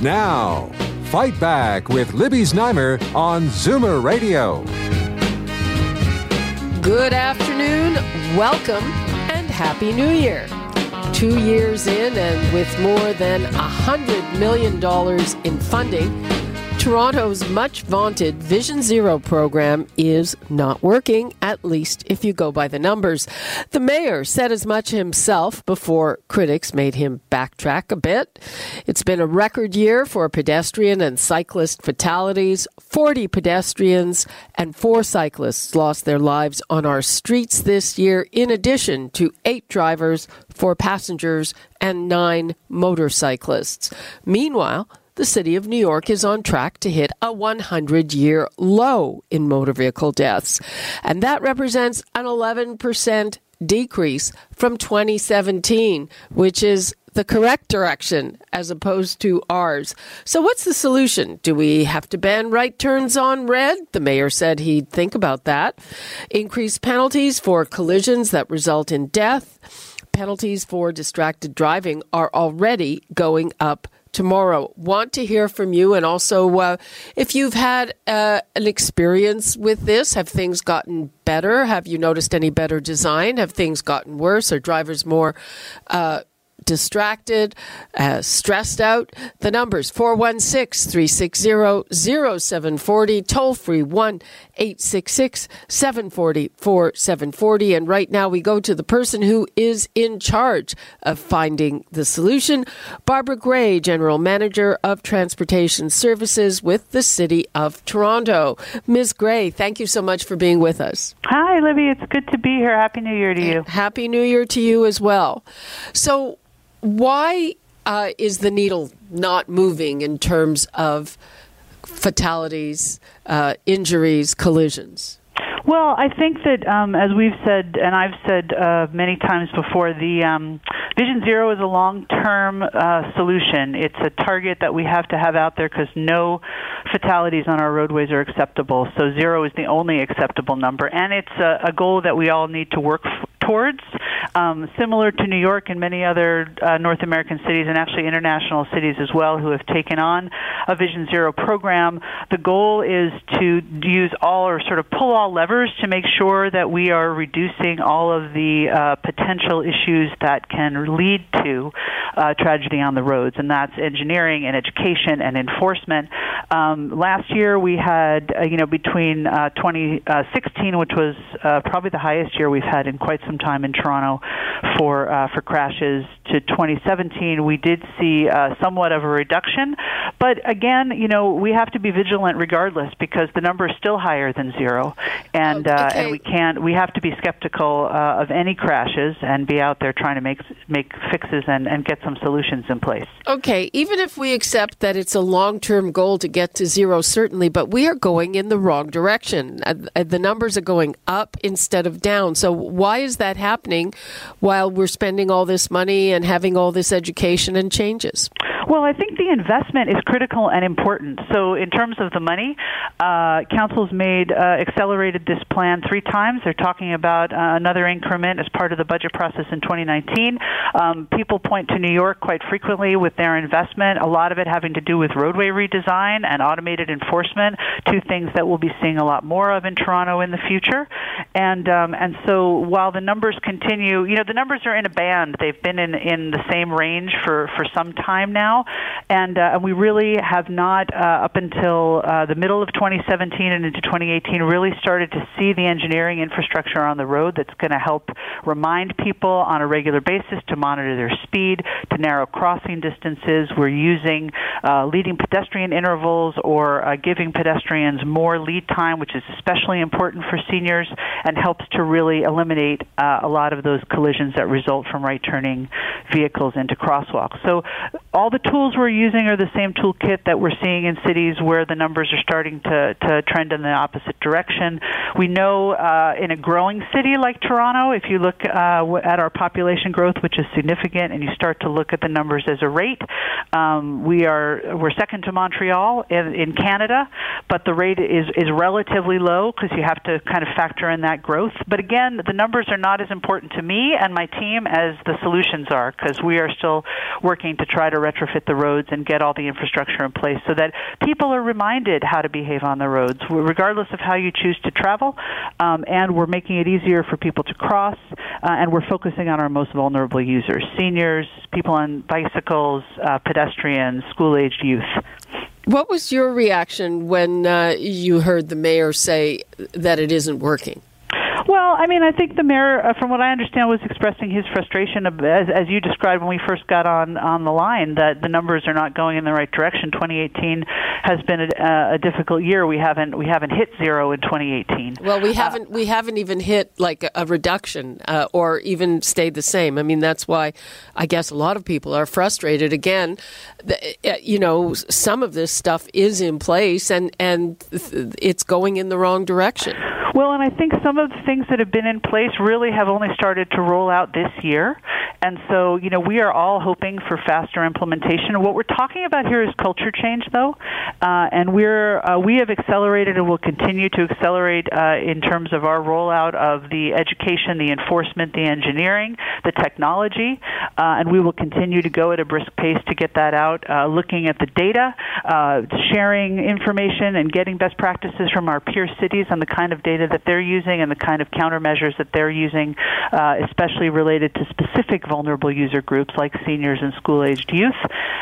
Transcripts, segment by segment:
Now, Fight Back with Libby Znaimer on Zoomer Radio. Good afternoon, welcome, and Happy New Year. Two years in, and with more than $100 million in funding, Toronto's much vaunted Vision Zero program is not working, at least if you go by the numbers. The mayor said as much himself before critics made him backtrack a bit. It's been a record year for pedestrian and cyclist fatalities. 40 pedestrians and four cyclists lost their lives on our streets this year, in addition to eight drivers, four passengers, and nine motorcyclists. Meanwhile, the city of New York is on track to hit a 100 year low in motor vehicle deaths. And that represents an 11% decrease from 2017, which is the correct direction as opposed to ours. So, what's the solution? Do we have to ban right turns on red? The mayor said he'd think about that. Increase penalties for collisions that result in death. Penalties for distracted driving are already going up tomorrow. Want to hear from you, and also uh, if you've had uh, an experience with this, have things gotten better? Have you noticed any better design? Have things gotten worse? Are drivers more uh, distracted, uh, stressed out. The numbers 416 360 0740, toll free 1 866 740 4740. And right now we go to the person who is in charge of finding the solution Barbara Gray, General Manager of Transportation Services with the City of Toronto. Ms. Gray, thank you so much for being with us. Hi, Libby. It's good to be here. Happy New Year to you. Happy New Year to you as well. So, why uh, is the needle not moving in terms of fatalities, uh, injuries, collisions? Well, I think that um, as we've said, and I've said uh, many times before, the um, Vision Zero is a long-term uh, solution. It's a target that we have to have out there because no fatalities on our roadways are acceptable. So zero is the only acceptable number, and it's a, a goal that we all need to work f- towards. Um, similar to New York and many other uh, North American cities, and actually international cities as well, who have taken on a Vision Zero program. The goal is to use all or sort of pull all levers to make sure that we are reducing all of the uh, potential issues that can lead to uh, tragedy on the roads, and that's engineering and education and enforcement. Um, last year we had, uh, you know, between uh, 2016, which was uh, probably the highest year we've had in quite some time in Toronto for uh, for crashes, to 2017, we did see uh, somewhat of a reduction. But again, you know, we have to be vigilant regardless because the number is still higher than zero, and Oh, uh, and we can't. We have to be skeptical uh, of any crashes and be out there trying to make make fixes and, and get some solutions in place. Okay, even if we accept that it's a long term goal to get to zero, certainly, but we are going in the wrong direction. Uh, uh, The numbers are going up instead of down. So, why is that happening while we're spending all this money and having all this education and changes? Well, I think the investment is critical and important. So, in terms of the money, uh, council's made uh, accelerated this plan three times. They're talking about uh, another increment as part of the budget process in 2019. Um, people point to New York quite frequently with their investment. A lot of it having to do with roadway redesign and automated enforcement, two things that we'll be seeing a lot more of in Toronto in the future. And um, and so while the numbers continue, you know, the numbers are in a band. They've been in in the same range for for some time now, and uh, and we really have not uh, up until uh, the middle of 2017 and into 2018 really started to see the engineering infrastructure on the road that's going to help remind people on a regular basis to monitor their speed, to narrow crossing distances. We're using uh, leading pedestrian intervals or uh, giving pedestrians more lead time, which is especially important for seniors and helps to really eliminate uh, a lot of those collisions that result from right turning vehicles into crosswalks. So all the tools we're using are the same toolkit that we're seeing in cities where the numbers are starting to, to trend in the opposite direction. We know uh, in a growing city like Toronto, if you look uh, at our population growth, which is significant, and you start to look at the numbers as a rate, um, we are we're second to Montreal in, in Canada, but the rate is is relatively low because you have to kind of factor in that growth. But again, the numbers are not as important to me and my team as the solutions are because we are still working to try to retrofit the roads and get all the infrastructure in place so that people are reminded how to behave on the roads, regardless of how you choose to travel. Um, and we're making it easier for people to cross, uh, and we're focusing on our most vulnerable users seniors, people on bicycles, uh, pedestrians, school aged youth. What was your reaction when uh, you heard the mayor say that it isn't working? Well, I mean, I think the mayor, uh, from what I understand, was expressing his frustration, of, as, as you described when we first got on on the line, that the numbers are not going in the right direction. 2018 has been a, a difficult year. We haven't we haven't hit zero in 2018. Well, we uh, haven't uh, we haven't even hit like a, a reduction uh, or even stayed the same. I mean, that's why I guess a lot of people are frustrated. Again, the, uh, you know, some of this stuff is in place and and it's going in the wrong direction. Well, and I think some of the things that have been in place really have only started to roll out this year. And so, you know, we are all hoping for faster implementation. What we're talking about here is culture change, though, uh, and we're uh, we have accelerated and will continue to accelerate uh, in terms of our rollout of the education, the enforcement, the engineering, the technology, uh, and we will continue to go at a brisk pace to get that out. Uh, looking at the data, uh, sharing information, and getting best practices from our peer cities on the kind of data that they're using and the kind of countermeasures that they're using, uh, especially related to specific vulnerable user groups like seniors and school-aged youth.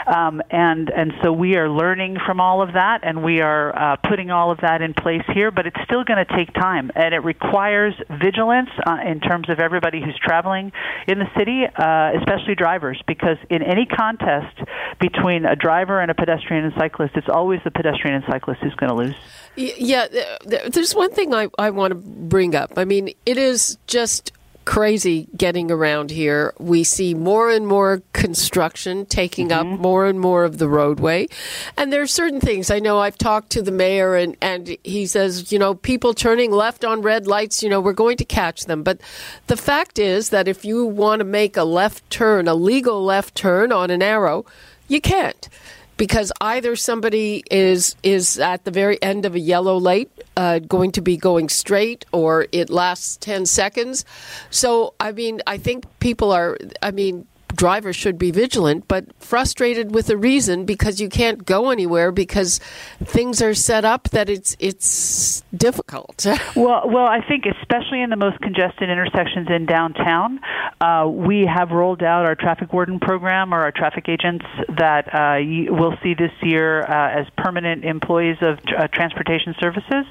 Um, and and so we are learning from all of that, and we are uh, putting all of that in place here. But it's still going to take time, and it requires vigilance uh, in terms of everybody who's traveling in the city, uh, especially drivers, because in any contest between a driver and a pedestrian and cyclist, it's always the pedestrian and cyclist who's going to lose. Yeah, there's one thing I, I want to bring up. I mean, it is just crazy getting around here. We see more and more construction taking mm-hmm. up more and more of the roadway. And there are certain things. I know I've talked to the mayor and, and he says, you know, people turning left on red lights, you know, we're going to catch them. But the fact is that if you want to make a left turn, a legal left turn on an arrow, you can't because either somebody is is at the very end of a yellow light uh, going to be going straight or it lasts 10 seconds. So i mean i think people are i mean drivers should be vigilant, but frustrated with a reason because you can't go anywhere because things are set up that it's it's difficult. well, well, I think especially in the most congested intersections in downtown, uh, we have rolled out our traffic warden program or our traffic agents that uh, we'll see this year uh, as permanent employees of uh, transportation services.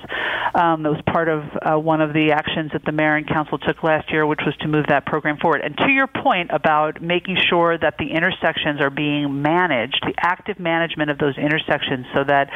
Um, that was part of uh, one of the actions that the mayor and council took last year, which was to move that program forward. And to your point about making making sure that the intersections are being managed, the active management of those intersections, so that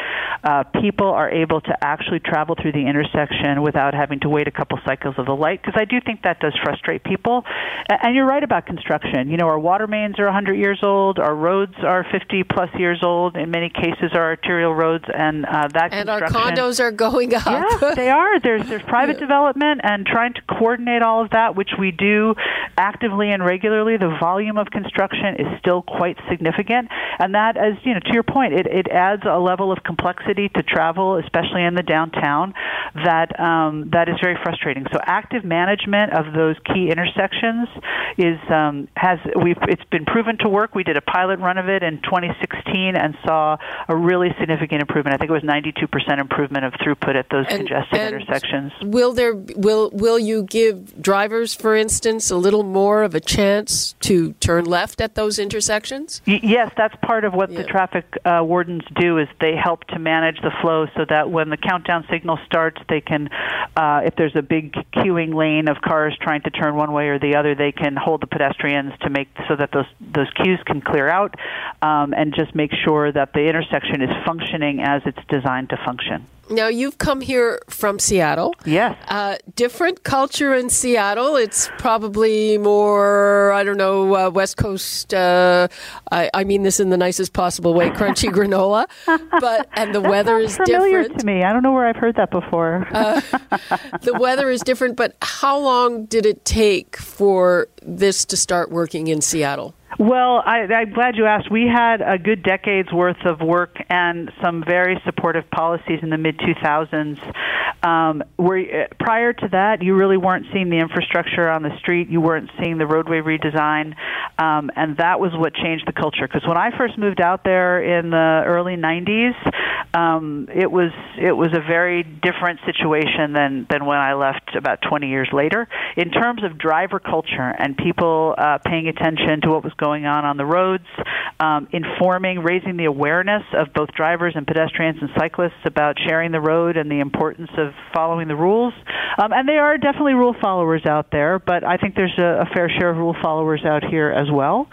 uh, people are able to actually travel through the intersection without having to wait a couple cycles of the light. Because I do think that does frustrate people. And you're right about construction. You know, our water mains are 100 years old, our roads are 50 plus years old. In many cases, our arterial roads, and uh, that and our condos are going up. Yeah, they are. There's there's private yeah. development and trying to coordinate all of that, which we do actively and regularly. The volume of construction is still quite significant, and that, as you know, to your point, it, it adds a level of complexity to travel, especially in the downtown, that um, that is very frustrating. So, active management of those key intersections is um, has we've it's been proven to work. We did a pilot run of it in 2016 and saw a really significant improvement. I think it was 92% improvement of throughput at those and, congested and intersections. Will there will will you give drivers, for instance, a little more of a chance to to turn left at those intersections? Y- yes, that's part of what yeah. the traffic uh, wardens do is they help to manage the flow so that when the countdown signal starts, they can, uh, if there's a big queuing lane of cars trying to turn one way or the other, they can hold the pedestrians to make so that those those queues can clear out, um, and just make sure that the intersection is functioning as it's designed to function. Now, you've come here from Seattle. Yes. Uh, different culture in Seattle. It's probably more, I don't know, uh, West Coast. Uh, I, I, mean this in the nicest possible way crunchy granola. But, and the weather is familiar different. to me. I don't know where I've heard that before. Uh, the weather is different, but how long did it take for this to start working in Seattle? Well, I, I'm glad you asked. We had a good decade's worth of work and some very supportive policies in the mid 2000s. Um, where uh, prior to that, you really weren't seeing the infrastructure on the street. You weren't seeing the roadway redesign, um, and that was what changed the culture. Because when I first moved out there in the early 90s, um, it was it was a very different situation than than when I left about 20 years later. In terms of driver culture and people uh, paying attention to what was going on on the roads, um, informing, raising the awareness of both drivers and pedestrians and cyclists about sharing the road and the importance of following the rules. Um, and there are definitely rule followers out there, but I think there's a, a fair share of rule followers out here as well.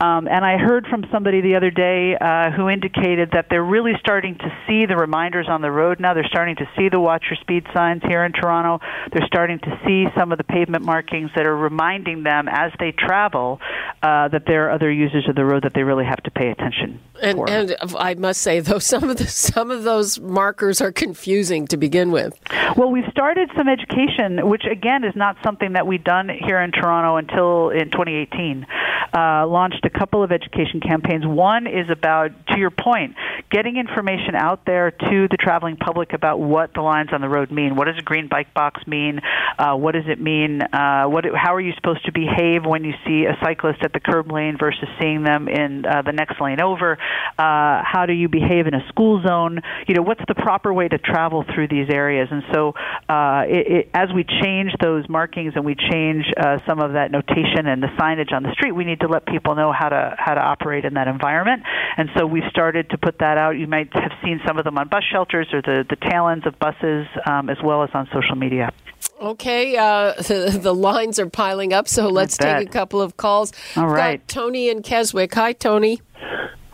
Um, and I heard from somebody the other day uh, who indicated that they're really starting to see the reminders on the road now. They're starting to see the watch your speed signs here in Toronto. They're starting to see some of the pavement markings that are reminding them as they travel uh, that there are other users of the road that they really have to pay attention. And, and I must say, though, some of the, some of those markers are confusing to begin with. Well, we've started some education, which again is not something that we've done here in Toronto until in 2018. Uh, launched a couple of education campaigns. One is about, to your point, getting information out there to the traveling public about what the lines on the road mean. What does a green bike box mean? Uh, what does it mean? Uh, what, how are you supposed to behave when you see a cyclist at the curb lane versus seeing them in uh, the next lane over? Uh, how do you behave in a school zone? You know, what's the proper way to travel through these areas? And so, uh, it, it, as we change those markings and we change uh, some of that notation and the signage on the street, we need to let people know how to how to operate in that environment. And so, we've started to put that out. You might have seen some of them on bus shelters or the the tail ends of buses, um, as well as on social media. Okay, uh, the, the, lines are piling up, so let's take a couple of calls. All right, Got Tony and Keswick. Hi, Tony.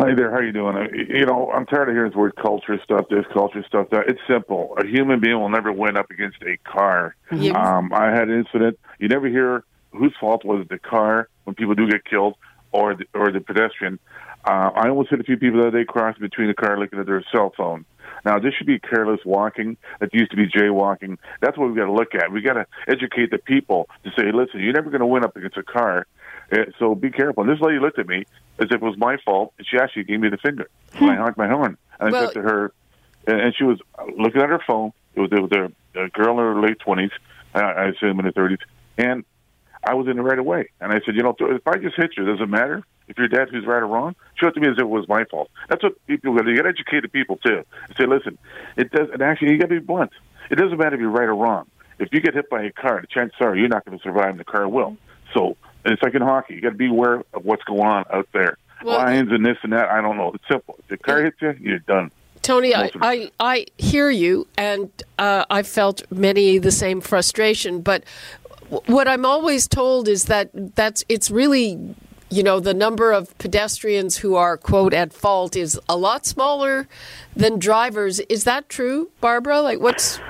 Hi there. How you doing? Uh, you know, I'm tired of hearing the word culture stuff, this culture stuff, that. It's simple. A human being will never win up against a car. Um, I had an incident. You never hear whose fault was it, the car when people do get killed, or the, or the pedestrian. Uh, I almost hit a few people that they crossed between the car looking at their cell phone. Now, this should be careless walking. That used to be jaywalking. That's what we've got to look at. We've got to educate the people to say, listen, you're never going to win up against a car. Uh, so be careful. And this lady looked at me as if it was my fault, and she actually gave me the finger when I honked my horn. And well, I said to her, and, she was looking at her phone. It was, it was a, a girl in her late 20s, I, I assume in her 30s. And I was in the right away. And I said, you know, if I just hit you, does it matter? If your dad who's right or wrong, show it to me as if it was my fault. That's what people got. You got to educate the people too. Say, listen, it does. And actually, you got to be blunt. It doesn't matter if you're right or wrong. If you get hit by a car, the chances are you're not going to survive, and the car will. So it's like in hockey. You got to be aware of what's going on out there. Well, Lines and this and that. I don't know. It's simple. If the car hits you, you're done. Tony, I, I, I, hear you, and uh, I felt many the same frustration. But what I'm always told is that that's it's really you know, the number of pedestrians who are, quote, at fault is a lot smaller than drivers. Is that true, Barbara? Like, what's.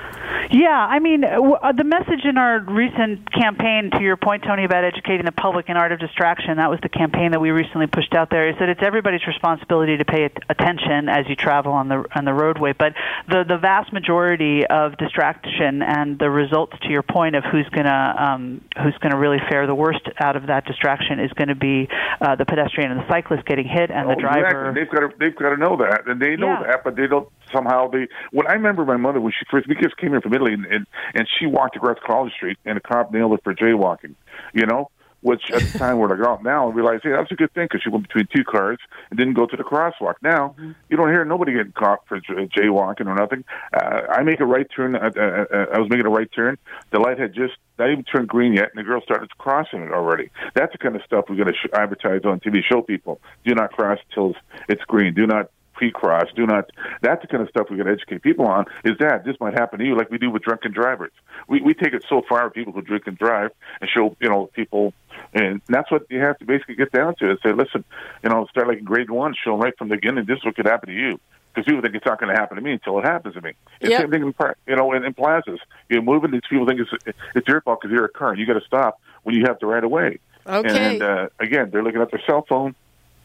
Yeah, I mean, uh, the message in our recent campaign, to your point, Tony, about educating the public in art of distraction, that was the campaign that we recently pushed out there, is that it's everybody's responsibility to pay attention as you travel on the on the roadway. But the the vast majority of distraction and the results, to your point, of who's gonna um, who's gonna really fare the worst out of that distraction is going to be uh, the pedestrian and the cyclist getting hit, and oh, the driver. Exactly. They've got to they've got to know that, and they know yeah. that, but they don't somehow they. When I remember my mother when she first we just came here from Italy, and and, and she walked across College Street, and a cop nailed her for jaywalking. You know, which at the time we're like, oh, now I realize, hey, that's a good thing because she went between two cars and didn't go to the crosswalk. Now mm-hmm. you don't hear nobody getting caught for jaywalking or nothing. Uh, I make a right turn. Uh, uh, uh, I was making a right turn. The light had just not even turned green yet, and the girl started crossing it already. That's the kind of stuff we're going to sh- advertise on TV. Show people: do not cross till it's green. Do not pre-cross. Do not. That's the kind of stuff we got to educate people on. Is that this might happen to you, like we do with drunken drivers. We we take it so far with people who drink and drive, and show you know people, and that's what you have to basically get down to. Is say, listen, you know, start like in grade one, show them right from the beginning. This is what could happen to you. Because people think it's not going to happen to me until it happens to me. It's yep. same thing in you know in, in plazas. You're moving. These people think it's it's your fault because you're a car. You got to stop when you have to right away. Okay. And uh, again, they're looking at their cell phone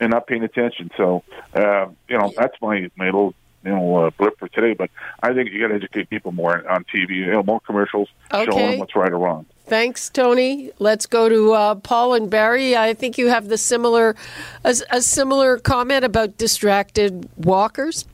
and not paying attention. So, uh, you know, that's my my little you know uh, blip for today. But I think you got to educate people more on TV. You know, more commercials okay. showing them what's right or wrong. Thanks, Tony. Let's go to uh, Paul and Barrie. I think you have the similar a, a similar comment about distracted walkers.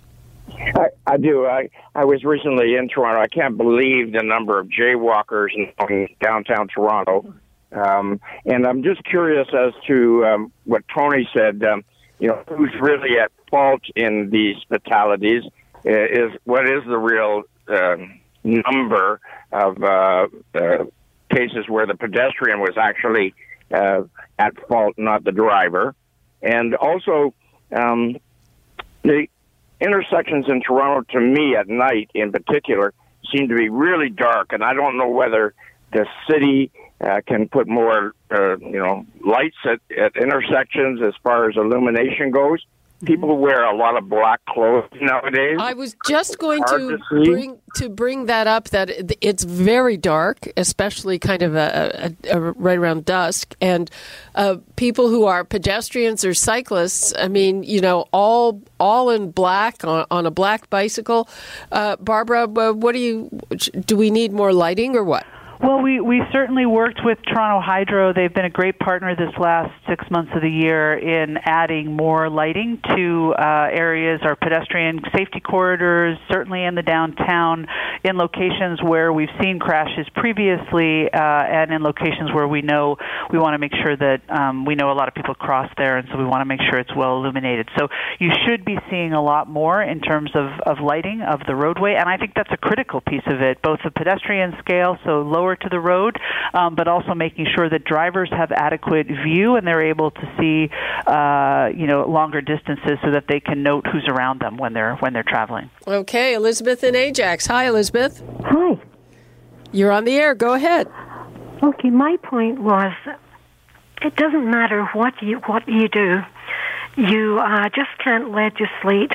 I, I do. I I was recently in Toronto. I can't believe the number of jaywalkers in downtown Toronto. Um, and I'm just curious as to um, what Tony said. Um, you know, who's really at fault in these fatalities? Uh, is what is the real uh, number of uh, uh, cases where the pedestrian was actually uh, at fault, not the driver? And also, um, the intersections in Toronto, to me at night in particular, seem to be really dark, and I don't know whether the city uh, can put more, uh, you know, lights at, at intersections as far as illumination goes. People wear a lot of black clothes nowadays. I was just going to, to bring to bring that up. That it's very dark, especially kind of a, a, a right around dusk, and uh, people who are pedestrians or cyclists. I mean, you know, all all in black on, on a black bicycle. Uh, Barbara, what do you? Do we need more lighting or what? Well, we, we certainly worked with Toronto Hydro. They've been a great partner this last six months of the year in adding more lighting to uh, areas, our pedestrian safety corridors, certainly in the downtown, in locations where we've seen crashes previously, uh, and in locations where we know we want to make sure that um, we know a lot of people cross there, and so we want to make sure it's well illuminated. So you should be seeing a lot more in terms of, of lighting of the roadway, and I think that's a critical piece of it, both the pedestrian scale, so lower to the road, um, but also making sure that drivers have adequate view and they're able to see, uh, you know, longer distances so that they can note who's around them when they're when they're traveling. Okay, Elizabeth in Ajax. Hi, Elizabeth. Hi. You're on the air. Go ahead. Okay, my point was, it doesn't matter what you what you do, you uh, just can't legislate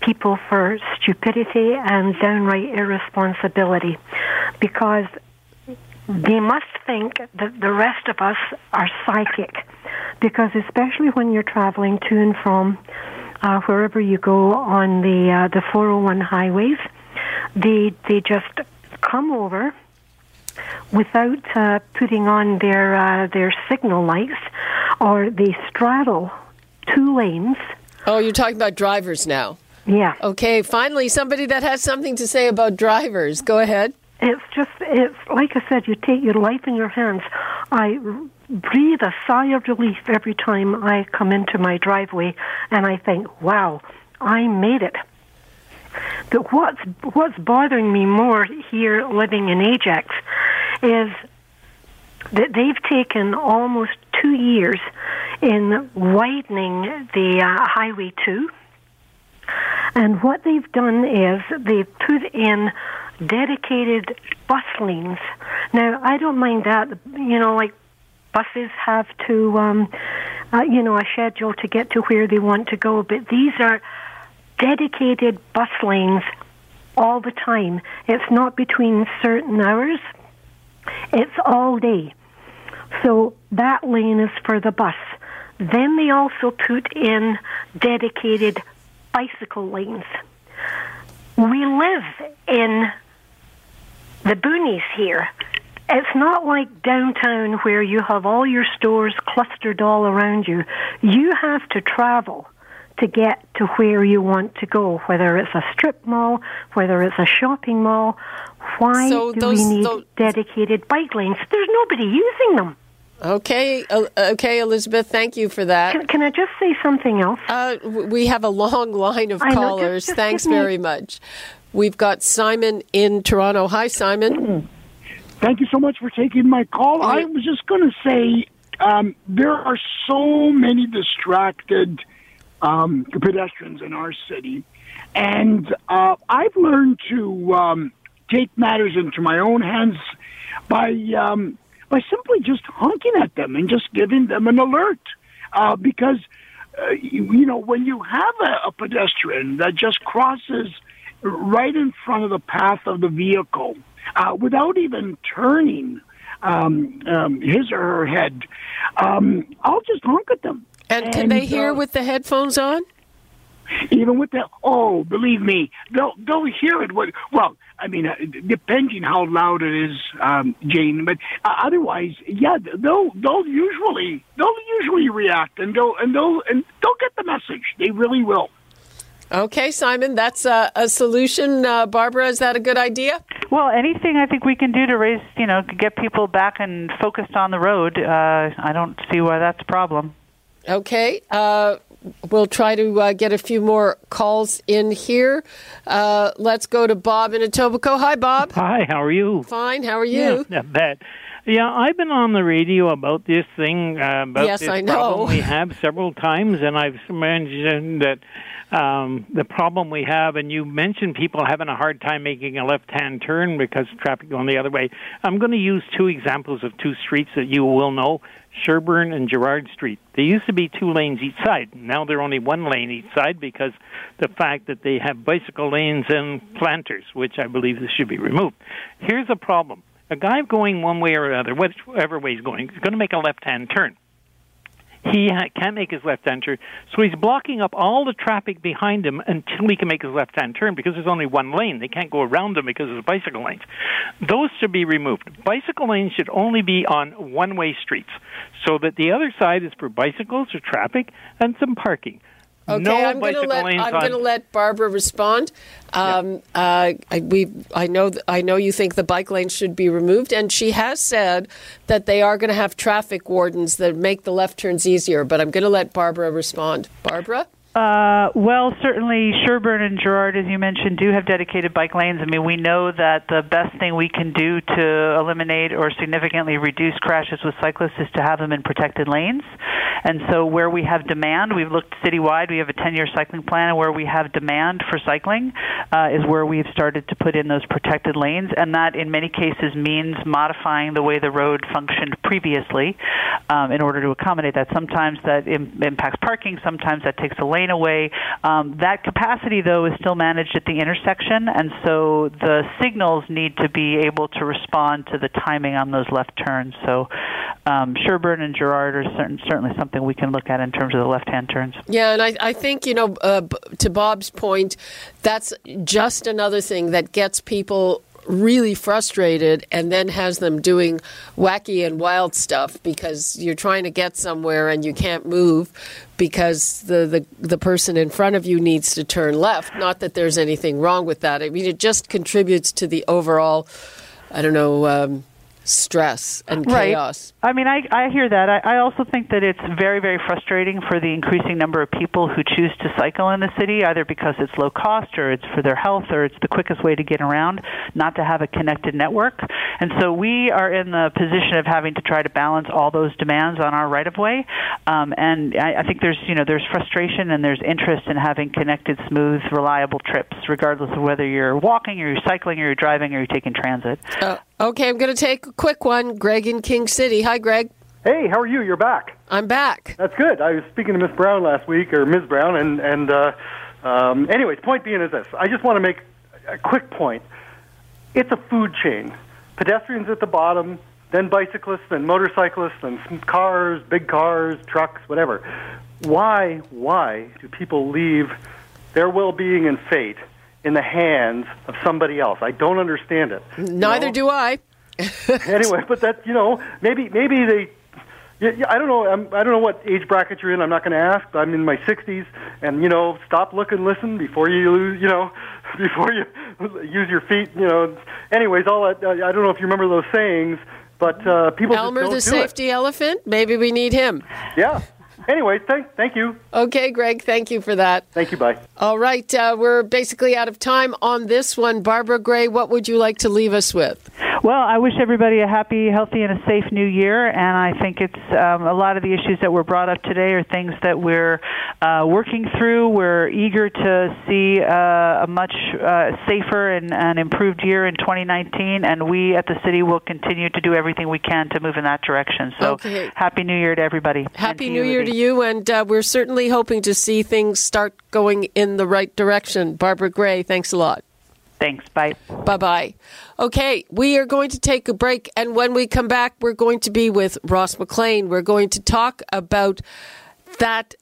people for stupidity and downright irresponsibility because they must think that the rest of us are psychic, because especially when you're traveling to and from uh, wherever you go on the uh, the 401 highways, they they just come over without uh, putting on their uh, their signal lights, or they straddle two lanes. Oh, you're talking about drivers now. Yeah. Okay, finally, somebody that has something to say about drivers. Go ahead. It's just, it's like I said, you take your life in your hands. I breathe a sigh of relief every time I come into my driveway and I think, wow, I made it. But what's, what's bothering me more here living in Ajax is that they've taken almost two years in widening the uh, Highway 2. And what they've done is they've put in dedicated bus lanes. Now, I don't mind that. You know, like buses have to, um, uh, you know, a schedule to get to where they want to go, but these are dedicated bus lanes all the time. It's not between certain hours. It's all day. So that lane is for the bus. Then they also put in dedicated bicycle lanes. We live in the boonies here. It's not like downtown where you have all your stores clustered all around you. You have to travel to get to where you want to go, whether it's a strip mall, whether it's a shopping mall. Why so do those, we need those... dedicated bike lanes? There's nobody using them. Okay, uh, okay, Elizabeth, thank you for that. Can, can I just say something else? Uh, we have a long line of I know, callers. just- just Thanks very much. We've got Simon in Toronto. Hi, Simon. Thank you so much for taking my call. I was just going to say um, there are so many distracted um, pedestrians in our city, and uh, I've learned to um, take matters into my own hands by um, by simply just honking at them and just giving them an alert, uh, because. Uh, you, you know, when you have a, a pedestrian that just crosses right in front of the path of the vehicle uh, without even turning um, um, his or her head, um, I'll just honk at them. And can they hear uh, with the headphones on? even with the oh, believe me, they'll they'll hear it. What well, I mean, uh, depending how loud it is, um, Jane. But uh, otherwise, yeah, they'll they'll usually they'll usually react and they'll and they'll and they'll get the message. They really will. Okay, Simon, that's a, a solution. Uh, Barbara, is that a good idea? Well, anything I think we can do to raise, you know, get people back and focused on the road, uh, I don't see why that's a problem. Okay, uh, we'll try to uh, get a few more calls in here. Uh, let's go to Bob in Etobicoke. Hi, Bob. Hi, how are you? Fine. How are you? Yeah, not bad. Yeah, I've been on the radio about this thing, uh, about Yes, this I know. problem we have several times, and I've mentioned that um, the problem we have, and you mentioned people having a hard time making a left-hand turn because traffic going the other way. I'm going to use two examples of two streets that you will know. Sherbourne and Gerrard Street. There used to be two lanes each side. Now they're only one lane each side because the fact that they have bicycle lanes and planters, which I believe this should be removed. Here's a problem. A guy going one way or another, whichever way he's going, is going to make a left-hand turn. He ha- can't make his left-hand turn, so he's blocking up all the traffic behind him until he can make his left-hand turn because there's only one lane. They can't go around him because there's bicycle lanes. Those should be removed. Bicycle lanes should only be on one-way streets, so that the other side is for bicycles or traffic and some parking. Okay, no I'm going to let I'm going to let Barbara respond. Um, uh, I, we I know th- I know you think the bike lanes should be removed, and she has said that they are going to have traffic wardens that make the left turns easier. But I'm going to let Barbara respond. Barbara. Uh, well, certainly Sherbourne and Gerrard, as you mentioned, do have dedicated bike lanes. I mean, we know that the best thing we can do to eliminate or significantly reduce crashes with cyclists is to have them in protected lanes. And so, where we have demand, we've looked citywide. We have a 10-year cycling plan, and where we have demand for cycling uh, is where we've started to put in those protected lanes. And that, in many cases, means modifying the way the road functioned previously um, in order to accommodate that. Sometimes that Im- impacts parking. Sometimes that takes a lane away. Um, that capacity, though, is still managed at the intersection, and so the signals need to be able to respond to the timing on those left turns. So, um, Sherbourne and Gerrard are certain, certainly something we can look at in terms of the left-hand turns. Yeah, and I, I think, you know, uh, to Bob's point, that's just another thing that gets people really frustrated and then has them doing wacky and wild stuff because you're trying to get somewhere and you can't move because the, the, the person in front of you needs to turn left. Not that there's anything wrong with that. I mean, it just contributes to the overall, I don't know, um, stress and chaos. Right. I mean, I, I hear that. I, I also think that it's very, very frustrating for the increasing number of people who choose to cycle in the city, either because it's low cost or it's for their health or it's the quickest way to get around, not to have a connected network. And so we are in the position of having to try to balance all those demands on our right of way. Um, and I, I think there's, you know, there's frustration and there's interest in having connected, smooth, reliable trips, regardless of whether you're walking or you're cycling or you're driving or you're taking transit. Uh, okay, I'm going to take a quick one. Greg in King City. Hi, Greg. Hey, how are you? You're back. I'm back. That's good. I was speaking to Miss Brown last week, or Ms. Brown, and and uh, um, anyways, point being is this: I just want to make a quick point. It's a food chain. Pedestrians at the bottom, then bicyclists, then motorcyclists, then cars, big cars, trucks, whatever. Why, why do people leave their well-being and fate in the hands of somebody else? I don't understand it. Neither know? do I. anyway, but that you know, maybe maybe they. Yeah, I don't know. I'm, I don't know what age bracket you're in. I'm not going to ask. But I'm in my 60s, and you know, stop, look, and listen before you lose. You know, before you use your feet. You know. Anyways, all that, uh, I don't know if you remember those sayings, but uh, people Elmer, just the safety elephant. Maybe we need him. Yeah. Anyway, thank thank you. Okay, Greg. Thank you for that. Thank you. Bye. All right, uh, we're basically out of time on this one. Barbara Gray, what would you like to leave us with? Well, I wish everybody a happy, healthy, and a safe new year. And I think it's um, a lot of the issues that were brought up today are things that we're uh, working through. We're eager to see uh, a much uh, safer and, and improved year in 2019, and we at the city will continue to do everything we can to move in that direction. So, Okay. happy New Year to everybody. Happy New Year to you, and uh, we're certainly hoping to see things start going in the right direction. Barbara Gray, thanks a lot. Thanks. Bye. Bye bye. Okay, we are going to take a break, and when we come back, we're going to be with Ross McLean. We're going to talk about that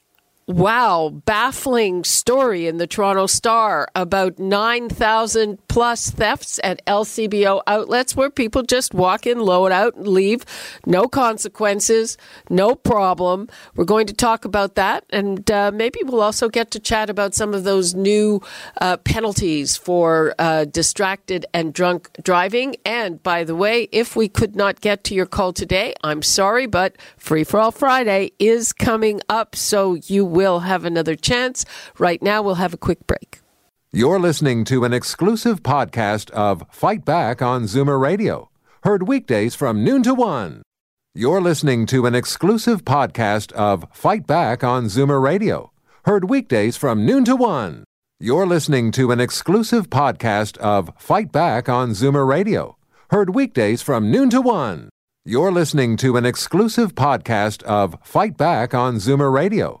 wow, baffling story in the Toronto Star about 9,000 plus thefts at LCBO outlets where people just walk in, load out, and leave. No consequences, no problem. We're going to talk about that, and uh, maybe we'll also get to chat about some of those new uh, penalties for uh, distracted and drunk driving. And by the way, if we could not get to your call today, I'm sorry, but Free for All Friday is coming up, so you will have another chance. Right now, we'll have a quick break. You're listening to an exclusive podcast of Fight Back on Zoomer Radio, heard weekdays from noon to one. You're listening to an exclusive podcast of Fight Back on Zoomer Radio, heard weekdays from noon to one. You're listening to an exclusive podcast of Fight Back on Zoomer Radio, heard weekdays from noon to one. You're listening to an exclusive podcast of Fight Back on Zoomer Radio,